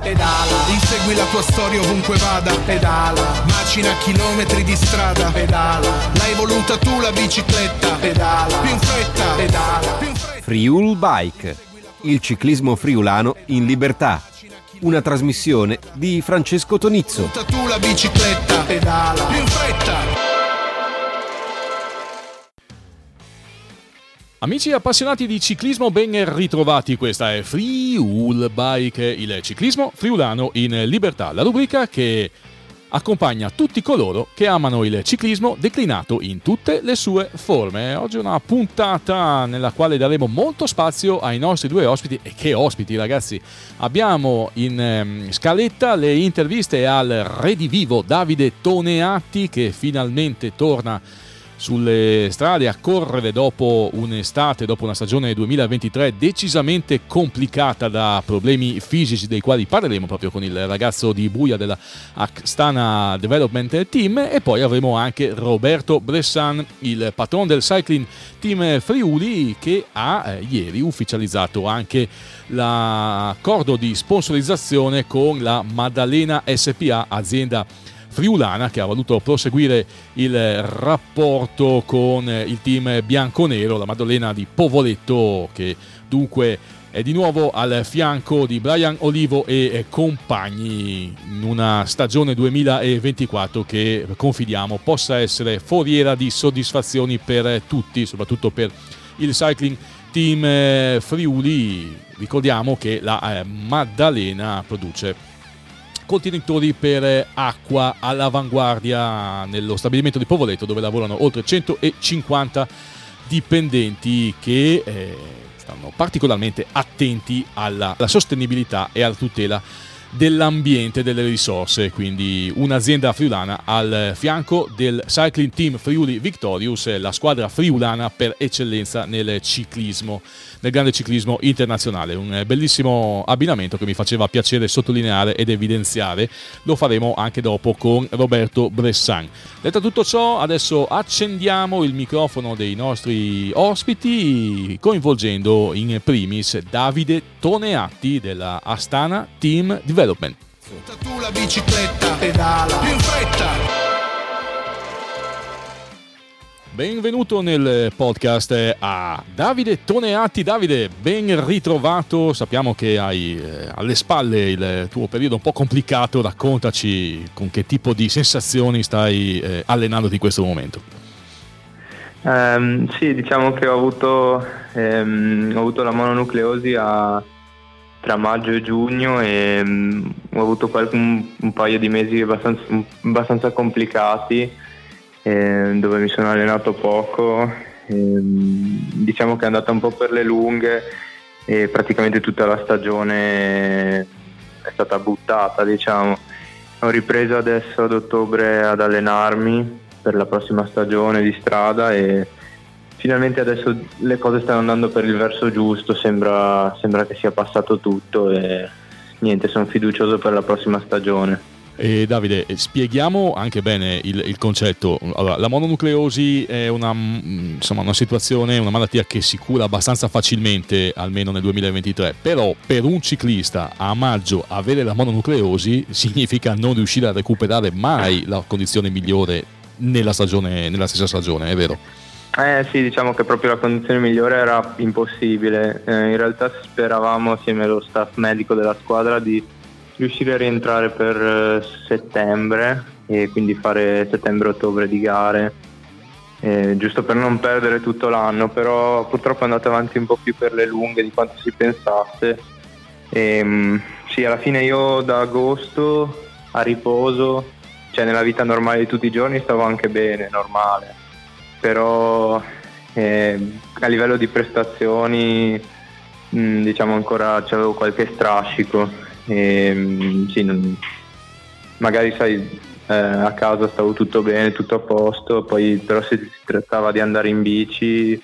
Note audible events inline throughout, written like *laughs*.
Pedala, insegui la tua storia ovunque vada. Pedala, macina chilometri di strada. Pedala, l'hai voluta tu la bicicletta. Pedala, più in fretta. Pedala, più in fretta. Friul Bike, il ciclismo friulano in libertà. Una trasmissione di Francesco Tonizzo. Tu la bicicletta. Pedala, più in fretta. Amici appassionati di ciclismo, ben ritrovati. Questa è Friul Bike, il ciclismo friulano in libertà, la rubrica che accompagna tutti coloro che amano il ciclismo declinato in tutte le sue forme. Oggi è una puntata nella quale daremo molto spazio ai nostri due ospiti. E che ospiti, ragazzi! Abbiamo in ehm, scaletta le interviste al redivivo Davide Toneatti che finalmente torna sulle strade a correre dopo un'estate, dopo una stagione 2023 decisamente complicata da problemi fisici dei quali parleremo proprio con il ragazzo di Buia della Astana Development Team. E poi avremo anche Roberto Bressan, il patron del Cycling Team Friuli che ha eh, ieri ufficializzato anche l'accordo di sponsorizzazione con la Maddalena SPA, azienda friulana che ha voluto proseguire il rapporto con il team bianconero, la Maddalena di Povoletto che dunque è di nuovo al fianco di Brian Olivo e compagni in una stagione 2024 che confidiamo possa essere foriera di soddisfazioni per tutti, soprattutto per il cycling team Friuli. Ricordiamo che la Maddalena produce contenitori per acqua all'avanguardia nello stabilimento di Povoletto dove lavorano oltre 150 dipendenti che eh, stanno particolarmente attenti alla, alla sostenibilità e alla tutela dell'ambiente e delle risorse, quindi un'azienda friulana al fianco del Cycling Team Friuli Victorious, la squadra friulana per eccellenza nel ciclismo, nel grande ciclismo internazionale. Un bellissimo abbinamento che mi faceva piacere sottolineare ed evidenziare, lo faremo anche dopo con Roberto Bressan. Detto tutto ciò, adesso accendiamo il microfono dei nostri ospiti coinvolgendo in primis Davide Toneatti della Astana Team Development. Tu la bicicletta. Pedala, più in fretta. Benvenuto nel podcast a Davide Toneatti. Davide, ben ritrovato. Sappiamo che hai eh, alle spalle il tuo periodo un po' complicato. Raccontaci con che tipo di sensazioni stai eh, allenandoti in questo momento. Um, sì, diciamo che ho avuto, ehm, ho avuto la mononucleosi a, tra maggio e giugno e um, ho avuto qualche, un, un, paio di mesi abbastanza, abbastanza complicati eh, dove mi sono allenato poco. Eh, diciamo che è andata un po' per le lunghe e praticamente tutta la stagione è stata buttata, diciamo. Ho ripreso adesso ad ottobre ad allenarmi per la prossima stagione di strada e finalmente adesso le cose stanno andando per il verso giusto, sembra, sembra che sia passato tutto e niente, sono fiducioso per la prossima stagione. E Davide, spieghiamo anche bene il, il concetto. Allora, la mononucleosi è una, mm, insomma, una situazione, una malattia che si cura abbastanza facilmente, almeno nel 2023, però per un ciclista a maggio avere la mononucleosi significa non riuscire a recuperare mai la condizione migliore nella, stagione, nella stessa stagione, è vero? Eh sì, diciamo che proprio la condizione migliore era impossibile. Eh, in realtà speravamo assieme allo staff medico della squadra di riuscire a rientrare per eh, settembre e quindi fare settembre-ottobre di gare, eh, giusto per non perdere tutto l'anno, però purtroppo è andato avanti un po' più per le lunghe di quanto si pensasse. E, ehm, sì, alla fine io da agosto a riposo, cioè nella vita normale di tutti i giorni stavo anche bene, normale, però eh, a livello di prestazioni mh, mm, diciamo ancora c'avevo qualche strascico e mm, sì, non, magari sai eh, a casa stavo tutto bene, tutto a posto, poi però se si trattava di andare in bici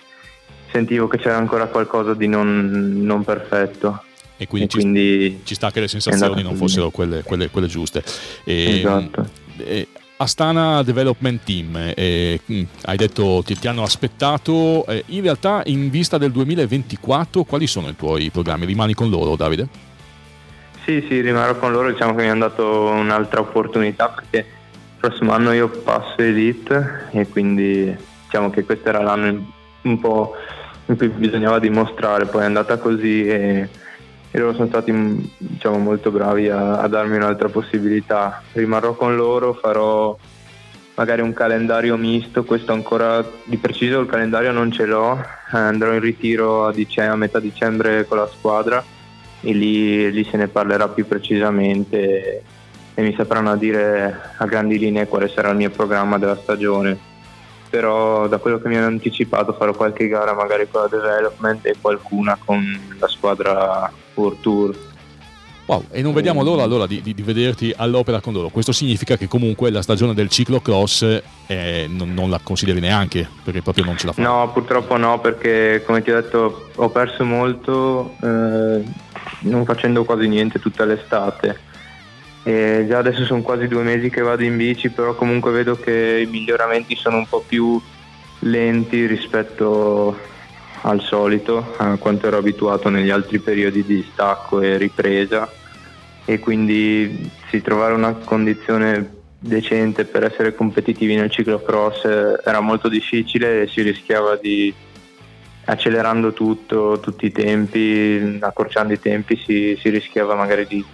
sentivo che c'era ancora qualcosa di non, non perfetto. E quindi, e ci, quindi ci, sta che le sensazioni non fossero quelle, quelle, quelle giuste. E, esatto. E, Astana Development Team, eh, hai detto ti, ti hanno aspettato, eh, in realtà in vista del 2024 quali sono i tuoi programmi? Rimani con loro Davide? Sì, sì, rimarrò con loro, diciamo che mi hanno dato un'altra opportunità perché il prossimo anno io passo Elite e quindi diciamo che questo era l'anno un po' in cui bisognava dimostrare, poi è andata così e, e loro sono stati diciamo, molto bravi a, a darmi un'altra possibilità. Rimarrò con loro, farò magari un calendario misto, questo ancora di preciso il calendario non ce l'ho, andrò in ritiro a, dicem- a metà dicembre con la squadra e lì, lì se ne parlerà più precisamente e mi sapranno dire a grandi linee quale sarà il mio programma della stagione. Però da quello che mi hanno anticipato farò qualche gara magari con la development e qualcuna con la squadra World Tour. Wow, e non vediamo l'ora allora di, di, di, vederti all'opera con loro. Questo significa che comunque la stagione del ciclocross eh, non, non, la consideri neanche, perché proprio non ce la fai. No, purtroppo no, perché come ti ho detto ho perso molto eh, non facendo quasi niente tutta l'estate. E già adesso sono quasi due mesi che vado in bici, però comunque vedo che i miglioramenti sono un po' più lenti rispetto al solito, a quanto ero abituato negli altri periodi di stacco e ripresa. E quindi sì, trovare una condizione decente per essere competitivi nel ciclocross era molto difficile e si rischiava di accelerando tutto, tutti i tempi, accorciando i tempi si, si rischiava magari di,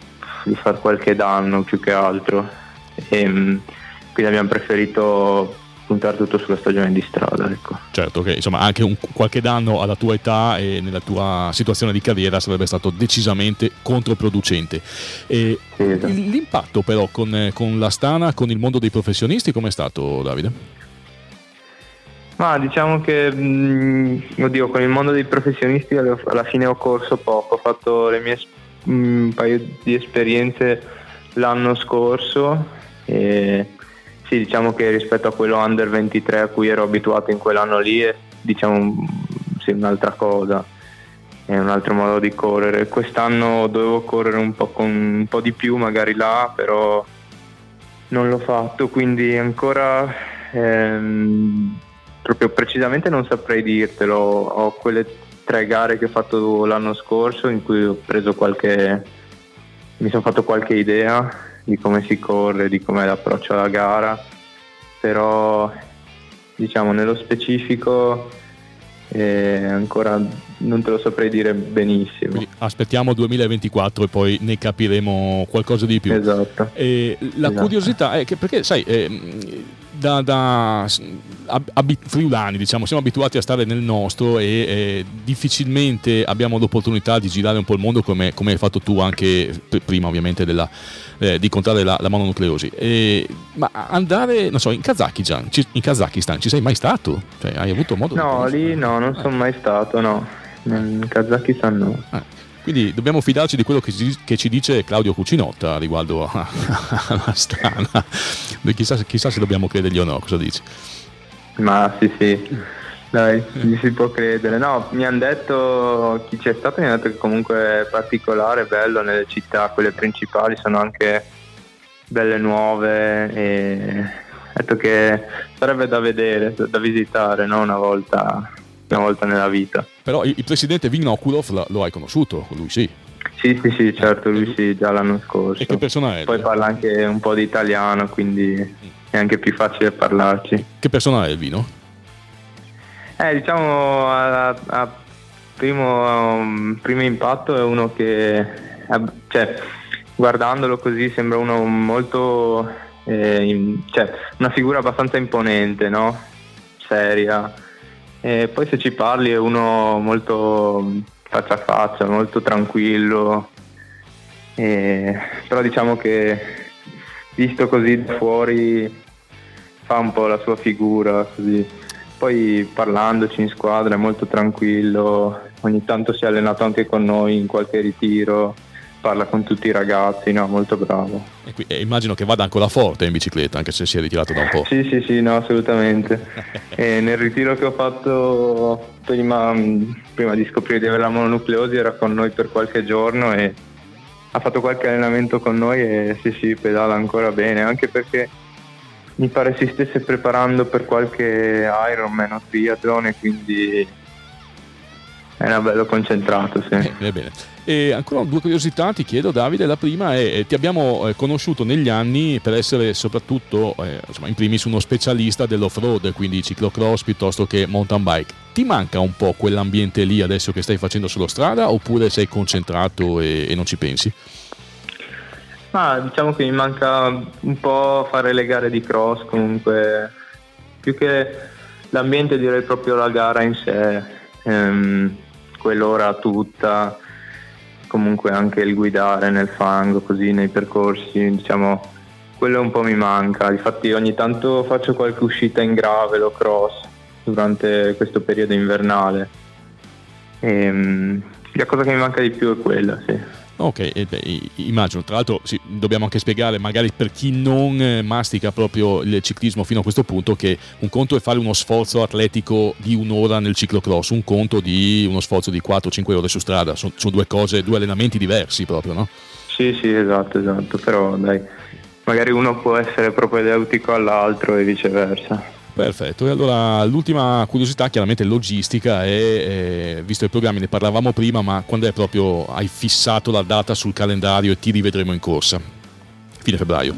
di fare qualche danno più che altro. E, mm, quindi abbiamo preferito puntare tutto sulla stagione di strada. Ecco. Certo che insomma anche un, qualche danno alla tua età e nella tua situazione di carriera sarebbe stato decisamente controproducente. E esatto. L'impatto però con, con la Stana, con il mondo dei professionisti, com'è stato Davide? Ma diciamo che mh, oddio, con il mondo dei professionisti alla fine ho corso poco, ho fatto le mie mh, un paio di esperienze l'anno scorso e sì, diciamo che rispetto a quello under 23 a cui ero abituato in quell'anno lì è diciamo, sì, un'altra cosa, è un altro modo di correre. Quest'anno dovevo correre un po', con, un po' di più magari là, però non l'ho fatto, quindi ancora ehm, proprio precisamente non saprei dirtelo. Ho quelle tre gare che ho fatto l'anno scorso in cui ho preso qualche mi sono fatto qualche idea di come si corre, di com'è l'approccio alla gara, però diciamo nello specifico eh, ancora non te lo saprei dire benissimo. Quindi aspettiamo 2024 e poi ne capiremo qualcosa di più. Esatto. E la esatto. curiosità è che perché sai... Eh, da, da ab, friulani, diciamo, siamo abituati a stare nel nostro e eh, difficilmente abbiamo l'opportunità di girare un po' il mondo come, come hai fatto tu anche prima ovviamente della, eh, di incontrare la, la mononucleosi. E, ma andare, non so, in Kazakistan, in Kazakistan ci sei mai stato? Cioè, hai avuto modo no, lì no, non sono mai stato, no. In Kazakistan no. Ah. Quindi dobbiamo fidarci di quello che ci, che ci dice Claudio Cucinotta riguardo *laughs* alla strana. Chissà, chissà, se dobbiamo credergli o no, cosa dici? Ma sì, sì, dai, *laughs* gli si può credere. No, mi hanno detto, chi c'è stato mi ha detto che comunque è particolare, bello nelle città, quelle principali sono anche belle nuove e ha detto che sarebbe da vedere, da visitare, no? una volta una volta nella vita. Però il, presidente Vignokulov lo, lo hai conosciuto, lui sì. Sì, sì, sì, certo, lui sì, già l'anno scorso. E che persona è? Poi parla anche un po' di italiano, quindi è anche più facile parlarci. Che persona è il vino? Eh, diciamo, a, a primo, um, primo, impatto è uno che, cioè, guardandolo così sembra uno molto, eh, in, cioè, una figura abbastanza imponente, no? Seria e poi se ci parli è uno molto faccia a faccia, molto tranquillo, e, però diciamo che visto così da fuori fa un po' la sua figura così. Poi parlandoci in squadra è molto tranquillo, ogni tanto si è allenato anche con noi in qualche ritiro, parla con tutti i ragazzi, no, molto bravo. E, qui, e immagino che vada ancora forte in bicicletta, anche se si è ritirato da un po'. Sì, sì, sì, no, assolutamente. *laughs* nel ritiro che ho fatto prima, prima di scoprire di avere la mononucleosi era con noi per qualche giorno e ha fatto qualche allenamento con noi e sì, sì, pedala ancora bene, anche perché mi pare si stesse preparando per qualche Ironman o triathlon quindi era bello concentrato. Sì. Eh, bene. E ancora due curiosità ti chiedo Davide, la prima è eh, ti abbiamo eh, conosciuto negli anni per essere soprattutto eh, insomma, in primis uno specialista dell'off-road, quindi ciclocross piuttosto che mountain bike. Ti manca un po' quell'ambiente lì adesso che stai facendo sulla strada oppure sei concentrato e, e non ci pensi? Ma diciamo che mi manca un po' fare le gare di cross comunque, più che l'ambiente direi proprio la gara in sé, ehm, quell'ora tutta, comunque anche il guidare nel fango, così nei percorsi, diciamo, quello un po' mi manca. Infatti ogni tanto faccio qualche uscita in gravel o cross durante questo periodo invernale. E, ehm, la cosa che mi manca di più è quella, sì. Ok, eh beh, immagino, tra l'altro sì, dobbiamo anche spiegare magari per chi non eh, mastica proprio il ciclismo fino a questo punto che un conto è fare uno sforzo atletico di un'ora nel ciclocross, un conto di uno sforzo di 4-5 ore su strada, sono, sono due cose, due allenamenti diversi proprio, no? Sì, sì, esatto, esatto, però dai, magari uno può essere propedeutico all'altro e viceversa. Perfetto, e allora l'ultima curiosità chiaramente logistica è, eh, visto i programmi ne parlavamo prima, ma quando è proprio hai fissato la data sul calendario e ti rivedremo in corsa? Fine febbraio.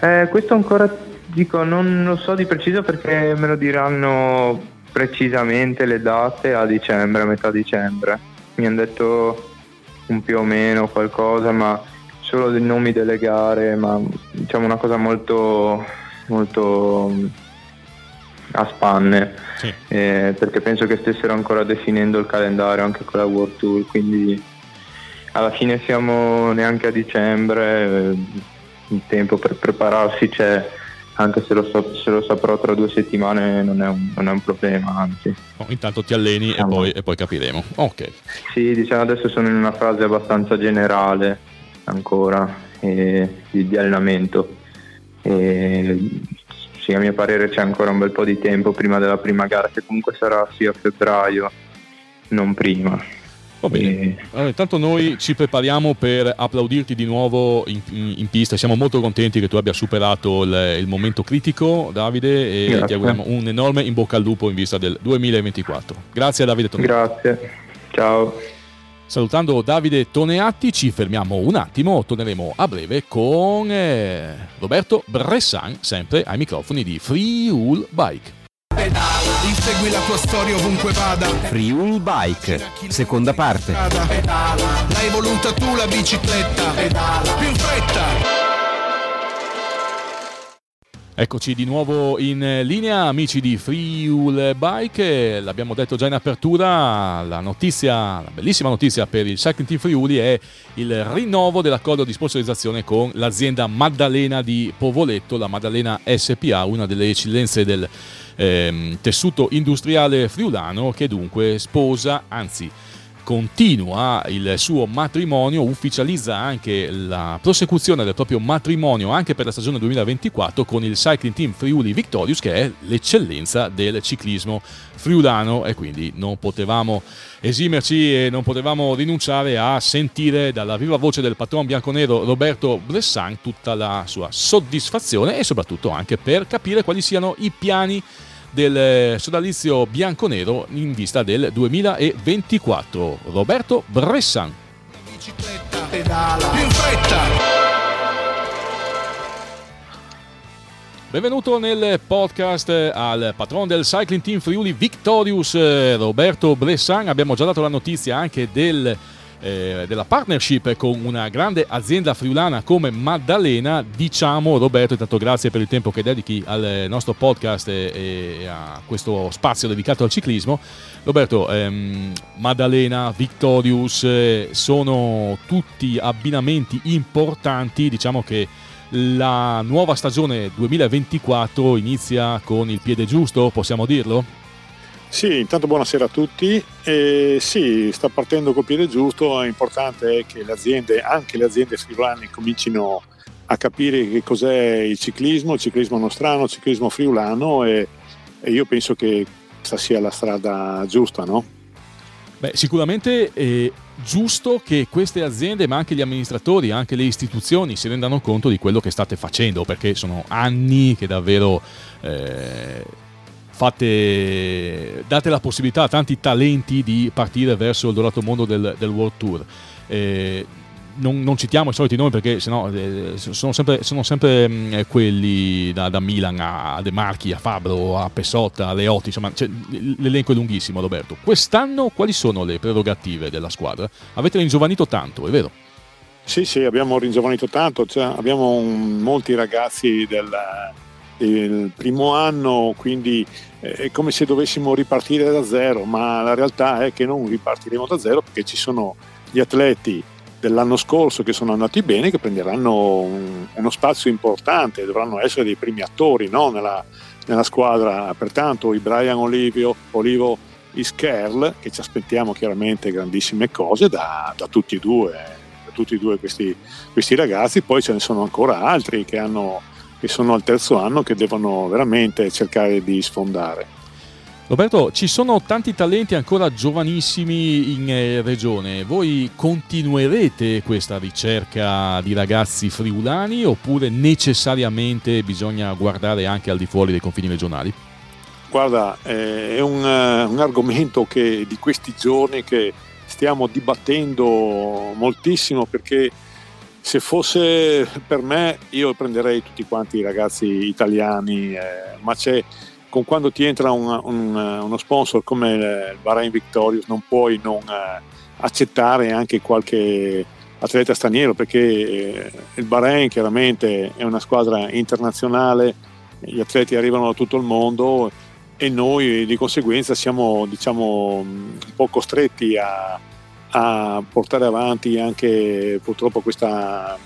Eh, questo ancora dico, non lo so di preciso perché me lo diranno precisamente le date a dicembre, a metà dicembre. Mi hanno detto un più o meno qualcosa, ma solo dei nomi delle gare, ma diciamo una cosa molto molto mm, a spanne. Sì. eh, perché penso che stessero ancora definendo il calendario anche con la World Tour quindi alla fine siamo neanche a dicembre eh, il tempo per prepararsi c'è anche se lo, so, se lo saprò tra due settimane non è un, non è un problema anzi. Oh, intanto ti alleni e poi, e poi, capiremo. Ok. Sì diciamo adesso sono in una fase abbastanza generale ancora eh, di, di allenamento e sì, a mio parere c'è ancora un bel po' di tempo prima della prima gara, che comunque sarà sì a febbraio, non prima. Va bene. Allora, intanto noi ci prepariamo per applaudirti di nuovo in, in, in, pista. Siamo molto contenti che tu abbia superato il, il momento critico, Davide, e Grazie. ti auguriamo un enorme in bocca al lupo in vista del 2024. Grazie Davide Tonelli. Grazie. Ciao. Salutando Davide Toneatti ci fermiamo un attimo, torneremo a breve con eh, Roberto Bressan, sempre ai microfoni di Freeul Bike. Pedala, insegui la tua storia ovunque vada. Freeul Bike, seconda parte. Pedala, l'hai voluta tu la bicicletta. Pedala, più in fretta. Eccoci di nuovo in linea, amici di Freeul Bike. L'abbiamo detto già in apertura, la notizia, la bellissima notizia per il Cycling Team Friuli è il rinnovo dell'accordo di sponsorizzazione con l'azienda Maddalena di Povoletto, la Maddalena SPA, una delle eccellenze del eh, tessuto industriale friulano che dunque sposa, anzi continua il suo matrimonio, ufficializza anche la prosecuzione del proprio matrimonio anche per la stagione 2024 con il Cycling Team Friuli Victorious che è l'eccellenza del ciclismo friulano. E quindi non potevamo esimerci e non potevamo rinunciare a sentire dalla viva voce del patron bianconero Roberto Bressan tutta la sua soddisfazione e soprattutto anche per capire quali siano i piani del sodalizio bianconero in vista del 2024. Roberto Bressan. Bicicletta, pedala, più fretta. Benvenuto nel podcast al patron del Cycling Team Friuli Victorious Roberto Bressan. Abbiamo già dato la notizia anche del eh, della partnership con una grande azienda friulana come Maddalena, diciamo Roberto, intanto grazie per il tempo che dedichi al nostro podcast e, e a questo spazio dedicato al ciclismo. Roberto, ehm, Maddalena, Victorious eh, sono tutti abbinamenti importanti, diciamo che la nuova stagione 2024 inizia con il piede giusto, possiamo dirlo? Sì, intanto buonasera a tutti. Eh, sì, sta partendo col piede giusto, è importante che le aziende, anche le aziende friulane, comincino a capire che cos'è il ciclismo, il ciclismo nostrano, il ciclismo friulano e, e io penso che questa sia la strada giusta, no? Beh, sicuramente è giusto che queste aziende, ma anche gli amministratori, anche le istituzioni si rendano conto di quello che state facendo, perché sono anni che davvero eh, fate, date la possibilità a tanti talenti di partire verso il dorato mondo del, del World Tour. Eh, non, non, citiamo i soliti nomi perché sennò eh, sono sempre, sono sempre mm, quelli da, da, Milan a De Marchi, a Fabro, a Pessotta, a Leotti, insomma cioè, l'elenco è lunghissimo Roberto. Quest'anno quali sono le prerogative della squadra? Avete ringiovanito tanto, è vero? Sì, sì, abbiamo ringiovanito tanto, cioè, abbiamo un, molti ragazzi del, il primo anno, quindi eh, è come se dovessimo ripartire da zero, ma la realtà è che non ripartiremo da zero perché ci sono gli atleti dell'anno scorso che sono andati bene, che prenderanno un, uno spazio importante, dovranno essere dei primi attori no? nella, nella, squadra. Pertanto i Brian Olivio, Olivo Iskerl, che ci aspettiamo chiaramente grandissime cose da, da tutti e due, da tutti e due questi, questi ragazzi, poi ce ne sono ancora altri che hanno che sono al terzo anno che devono veramente cercare di sfondare. Roberto, ci sono tanti talenti ancora giovanissimi in eh, regione. Voi continuerete questa ricerca di ragazzi friulani oppure necessariamente bisogna guardare anche al di fuori dei confini regionali? Guarda, eh, è un, eh, un argomento che di questi giorni che stiamo dibattendo moltissimo perché se fosse per me io prenderei tutti quanti i ragazzi italiani, eh, ma c'è con quando ti entra un, un, uno sponsor come il Bahrain Victorious non puoi non eh, accettare anche qualche atleta straniero perché eh, il Bahrain chiaramente è una squadra internazionale, gli atleti arrivano da tutto il mondo e noi di conseguenza siamo diciamo un po' costretti a a portare avanti anche purtroppo questa,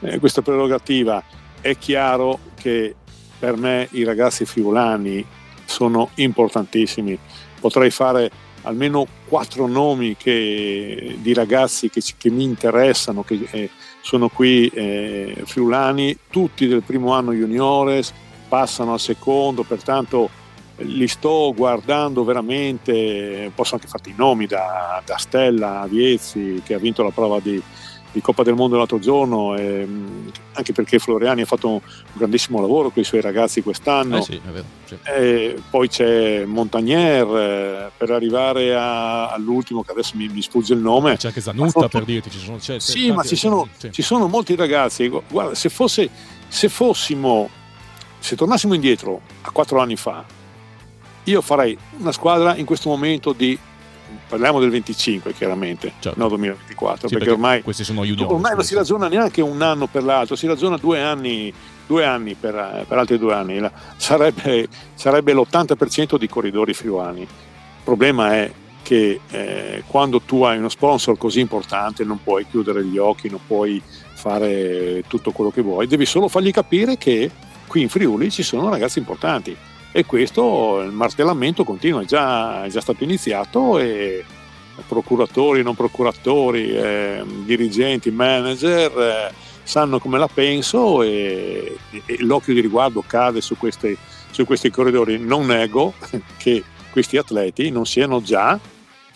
eh, questa prerogativa. È chiaro che per me i ragazzi friulani sono importantissimi. Potrei fare almeno quattro nomi che, di ragazzi che, che, mi interessano, che eh, sono qui eh, friulani, tutti del primo anno juniores, passano al secondo, pertanto li sto guardando veramente, posso anche farti i nomi da, da Stella Viezzi che ha vinto la prova di, di Coppa del Mondo l'altro giorno, e, anche perché Floriani ha fatto un grandissimo lavoro con i suoi ragazzi quest'anno. Eh sì, vero, sì. poi c'è Montagnier eh, per arrivare a, all'ultimo, che adesso mi, mi, sfugge il nome. C'è anche Zanutta per dirti, ci sono, c'è, sì, ma ci sono, sì. ci sono, molti ragazzi. Guarda, se, fosse, se fossimo, se tornassimo indietro a quattro anni fa, io farei una squadra in questo momento di parliamo del 25 chiaramente, certo. no 2024, sì, perché, perché, ormai, questi sono junior, ormai non si ragiona neanche un anno per l'altro, si ragiona due anni, due anni per, per, altri due anni, sarebbe, sarebbe, l'80% di corridori friulani. Il problema è che eh, quando tu hai uno sponsor così importante non puoi chiudere gli occhi, non puoi fare tutto quello che vuoi, devi solo fargli capire che qui in Friuli ci sono ragazzi importanti e questo il martellamento continua, è già, è già stato iniziato e procuratori, non procuratori, eh, dirigenti, manager eh, sanno come la penso e, e, l'occhio di riguardo cade su, queste, su questi corridori. Non nego *laughs* che questi atleti non siano già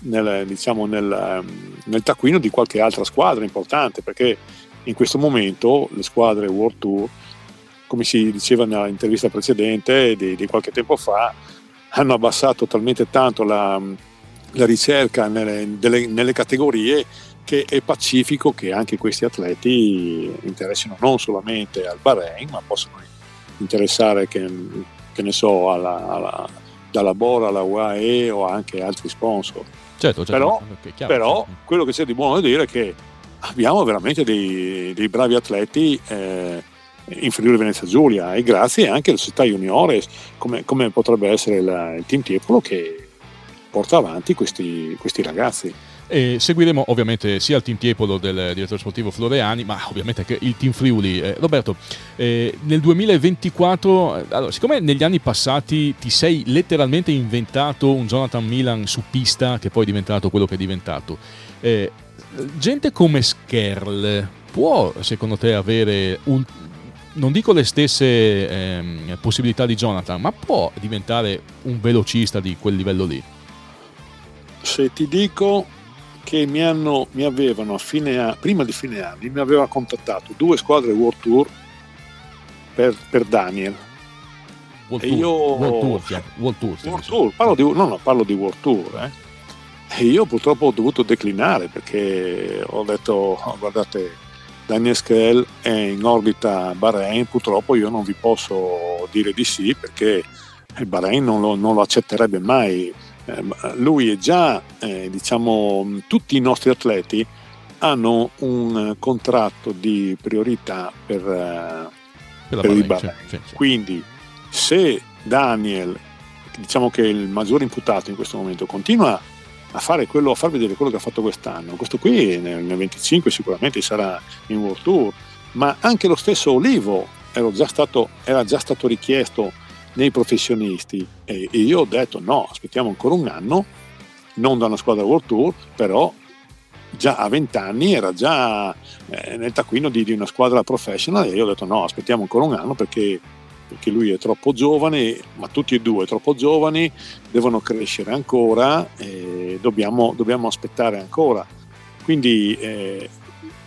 nel, diciamo, nel, nel taccuino di qualche altra squadra importante perché in questo momento le squadre World Tour come si diceva nell'intervista precedente di, di qualche tempo fa, hanno abbassato talmente tanto la, la ricerca nelle, delle, nelle, categorie che è pacifico che anche questi atleti interessino non solamente al Bahrain, ma possono interessare, che, che ne so, alla, alla, dalla Bora alla UAE o anche altri sponsor. Certo, certo, però, chiaro, però certo. quello che c'è di buono da dire è che abbiamo veramente dei, dei bravi atleti. Eh, in Friuli Venezia Giulia e grazie anche alle società juniores come, come potrebbe essere la, il team Tiepolo che porta avanti questi, questi ragazzi. E seguiremo ovviamente sia il team Tiepolo del direttore sportivo Floreani, ma ovviamente anche il team Friuli. Eh, Roberto, eh, nel 2024, eh, allora, siccome negli anni passati ti sei letteralmente inventato un Jonathan Milan su pista che poi è diventato quello che è diventato, eh, gente come Skerl può secondo te avere un, non dico le stesse ehm, possibilità di Jonathan, ma può diventare un velocista di quel livello lì? Se ti dico che mi, hanno, mi avevano a fine prima di fine anno, mi aveva contattato due squadre World Tour per, per Daniel. World e Tour, io World Tour, sì, World Tour, World. Tour, parlo di, no, no, parlo di World Tour. eh. E io purtroppo ho dovuto declinare perché ho detto, "Oh, guardate, Daniel Skell è in orbita Bahrain, purtroppo io non vi posso dire di sì perché il Bahrain non lo, non lo accetterebbe mai. Eh, lui è già, eh, diciamo, tutti i nostri atleti hanno un eh, contratto di priorità per, eh, Per per il Bahrain, Bahrain. sì, sì. Quindi se Daniel, diciamo che è il maggiore imputato in questo momento, continua a fare quello, a far vedere quello che ha fatto quest'anno, questo qui nel, nel 25 sicuramente sarà in World Tour, ma anche lo stesso Olivo già stato, era già stato richiesto nei professionisti. E, e io ho detto no, aspettiamo ancora un anno, non da una squadra World Tour, però già a 20 anni era già eh, nel taccuino di, di una squadra professional e io ho detto no, aspettiamo ancora un anno perché, perché lui è troppo giovane, ma tutti e due troppo giovani, devono crescere ancora e dobbiamo, dobbiamo aspettare ancora. Quindi, eh,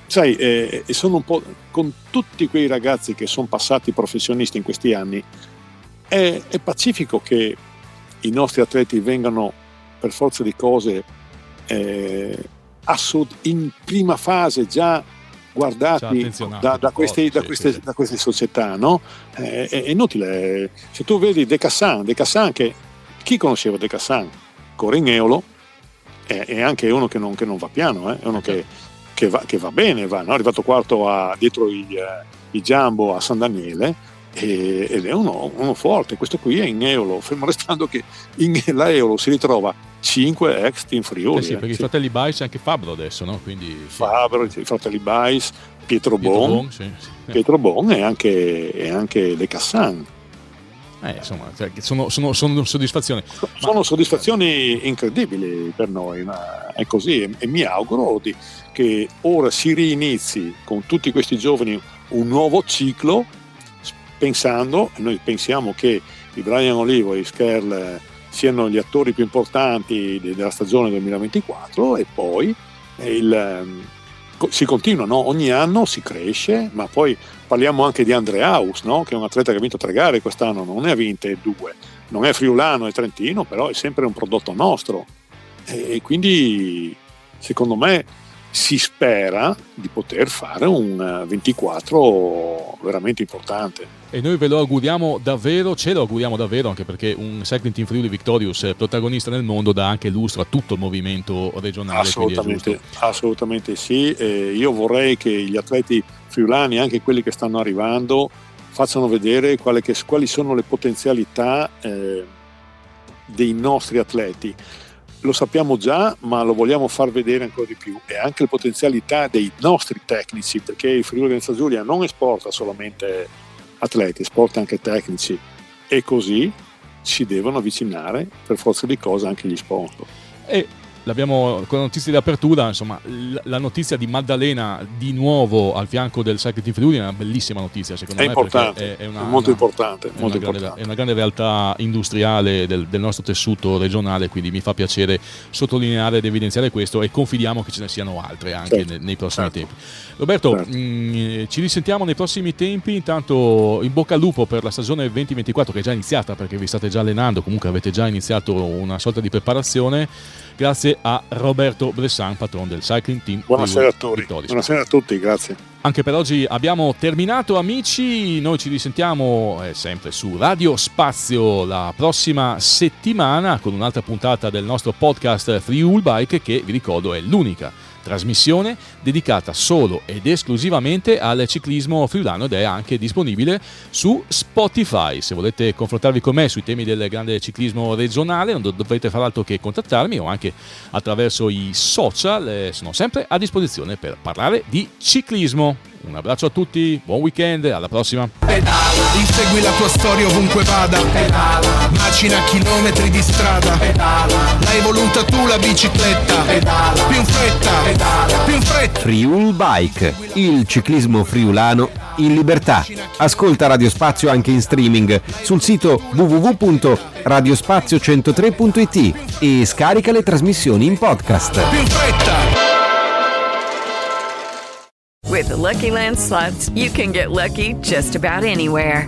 sai, eh, sono un po' con tutti quei ragazzi che sono passati professionisti in questi anni, è, è pacifico che i nostri atleti vengano per forza di cose eh, in prima fase Già guardati attenzionati da, da forza, da queste- sì, da queste società, no? Eh, è, è inutile. Se tu vedi De Cassan, De Cassan che chi conosceva De Cassan? Corre in Eolo, è, è anche uno che non, che non va piano, eh? è uno che, che va, che va bene, va, no? è arrivato quarto a- dietro i, eh, i Jumbo a San Daniele ed è uno, uno forte. Questo qui è in Eolo, fermo restando che in, la Eolo si ritrova 5 ex Team Friuli. Eh sì, eh. perché i Sì. fratelli Bais c'è anche Fabro adesso, no? Quindi sì. Fabro, i fratelli Bais, Pietro, Pietro Bon, Bon, sì, sì. Pietro Bon e anche, e anche De Cassan. Eh, insomma, cioè, sono, sono, sono soddisfazione. Sono soddisfazioni incredibili per noi, ma è così e, e mi auguro di- che ora si rinizi con tutti questi giovani un nuovo ciclo pensando, noi pensiamo che i Brian Olivo e i Skerl siano gli attori più importanti de- della stagione 2024 e poi eh, il, ehm, si continua, no? ogni anno si cresce, ma poi parliamo anche di Andreaus, no? che è un atleta che ha vinto tre gare quest'anno, non ne ha vinte due, non è friulano e trentino, però è sempre un prodotto nostro. E quindi secondo me si spera di poter fare un eh, 24 veramente importante. E noi ve lo auguriamo davvero, ce lo auguriamo davvero, anche perché un Cycling Team Friuli Victorious eh, protagonista nel mondo dà anche lustro a tutto il movimento regionale. Assolutamente, assolutamente sì. E io vorrei che gli atleti friulani, anche quelli che stanno arrivando, facciano vedere quali, che- quali sono le potenzialità eh, dei nostri atleti. Lo sappiamo già, ma lo vogliamo far vedere ancora di più. E anche le potenzialità dei nostri tecnici, perché il Friuli Venezia Giulia non esporta solamente atleti, esporta anche tecnici. E così si devono avvicinare per forza di cose anche gli sponsor. E l'abbiamo con la notizia di apertura, insomma, la notizia di Maddalena di nuovo al fianco del Cycling Team Friuli è una bellissima notizia, secondo È me. importante, È, è una, è molto una- importante, È una, molto grande, importante. è una grande realtà industriale del, del nostro tessuto regionale, quindi mi fa piacere sottolineare ed evidenziare questo e confidiamo che ce ne siano altre anche Certo, nei, nei prossimi certo. tempi. Roberto, Certo. mh, ci risentiamo nei prossimi tempi, intanto in bocca al lupo per la stagione 2024 che è già iniziata perché vi state già allenando, comunque avete già iniziato una sorta di preparazione, grazie a Roberto Bressan, patron del Cycling Team. Buonasera a tutti. Buonasera a tutti, grazie. Anche per oggi abbiamo terminato amici, noi ci risentiamo eh, sempre su Radio Spazio la prossima settimana con un'altra puntata del nostro podcast Free Hull Bike che vi ricordo è l'unica trasmissione dedicata solo ed esclusivamente al ciclismo friulano ed è anche disponibile su Spotify. Se volete confrontarvi con me sui temi del grande ciclismo regionale non dovrete far altro che contattarmi o anche attraverso i social, eh, sono sempre a disposizione per parlare di ciclismo. Un abbraccio a tutti, buon weekend, alla prossima. Pedala, insegui la tua storia ovunque vada. Pedala, macina chilometri di strada. Pedala, l'hai voluta tu la bicicletta. Pedala, più in fretta. Friul Bike, il ciclismo friulano in libertà. Ascolta Radio Spazio anche in streaming sul sito www.radiospazio103.it e scarica le trasmissioni in podcast. Più in fretta. With the Lucky Land slots, you can get lucky just about anywhere.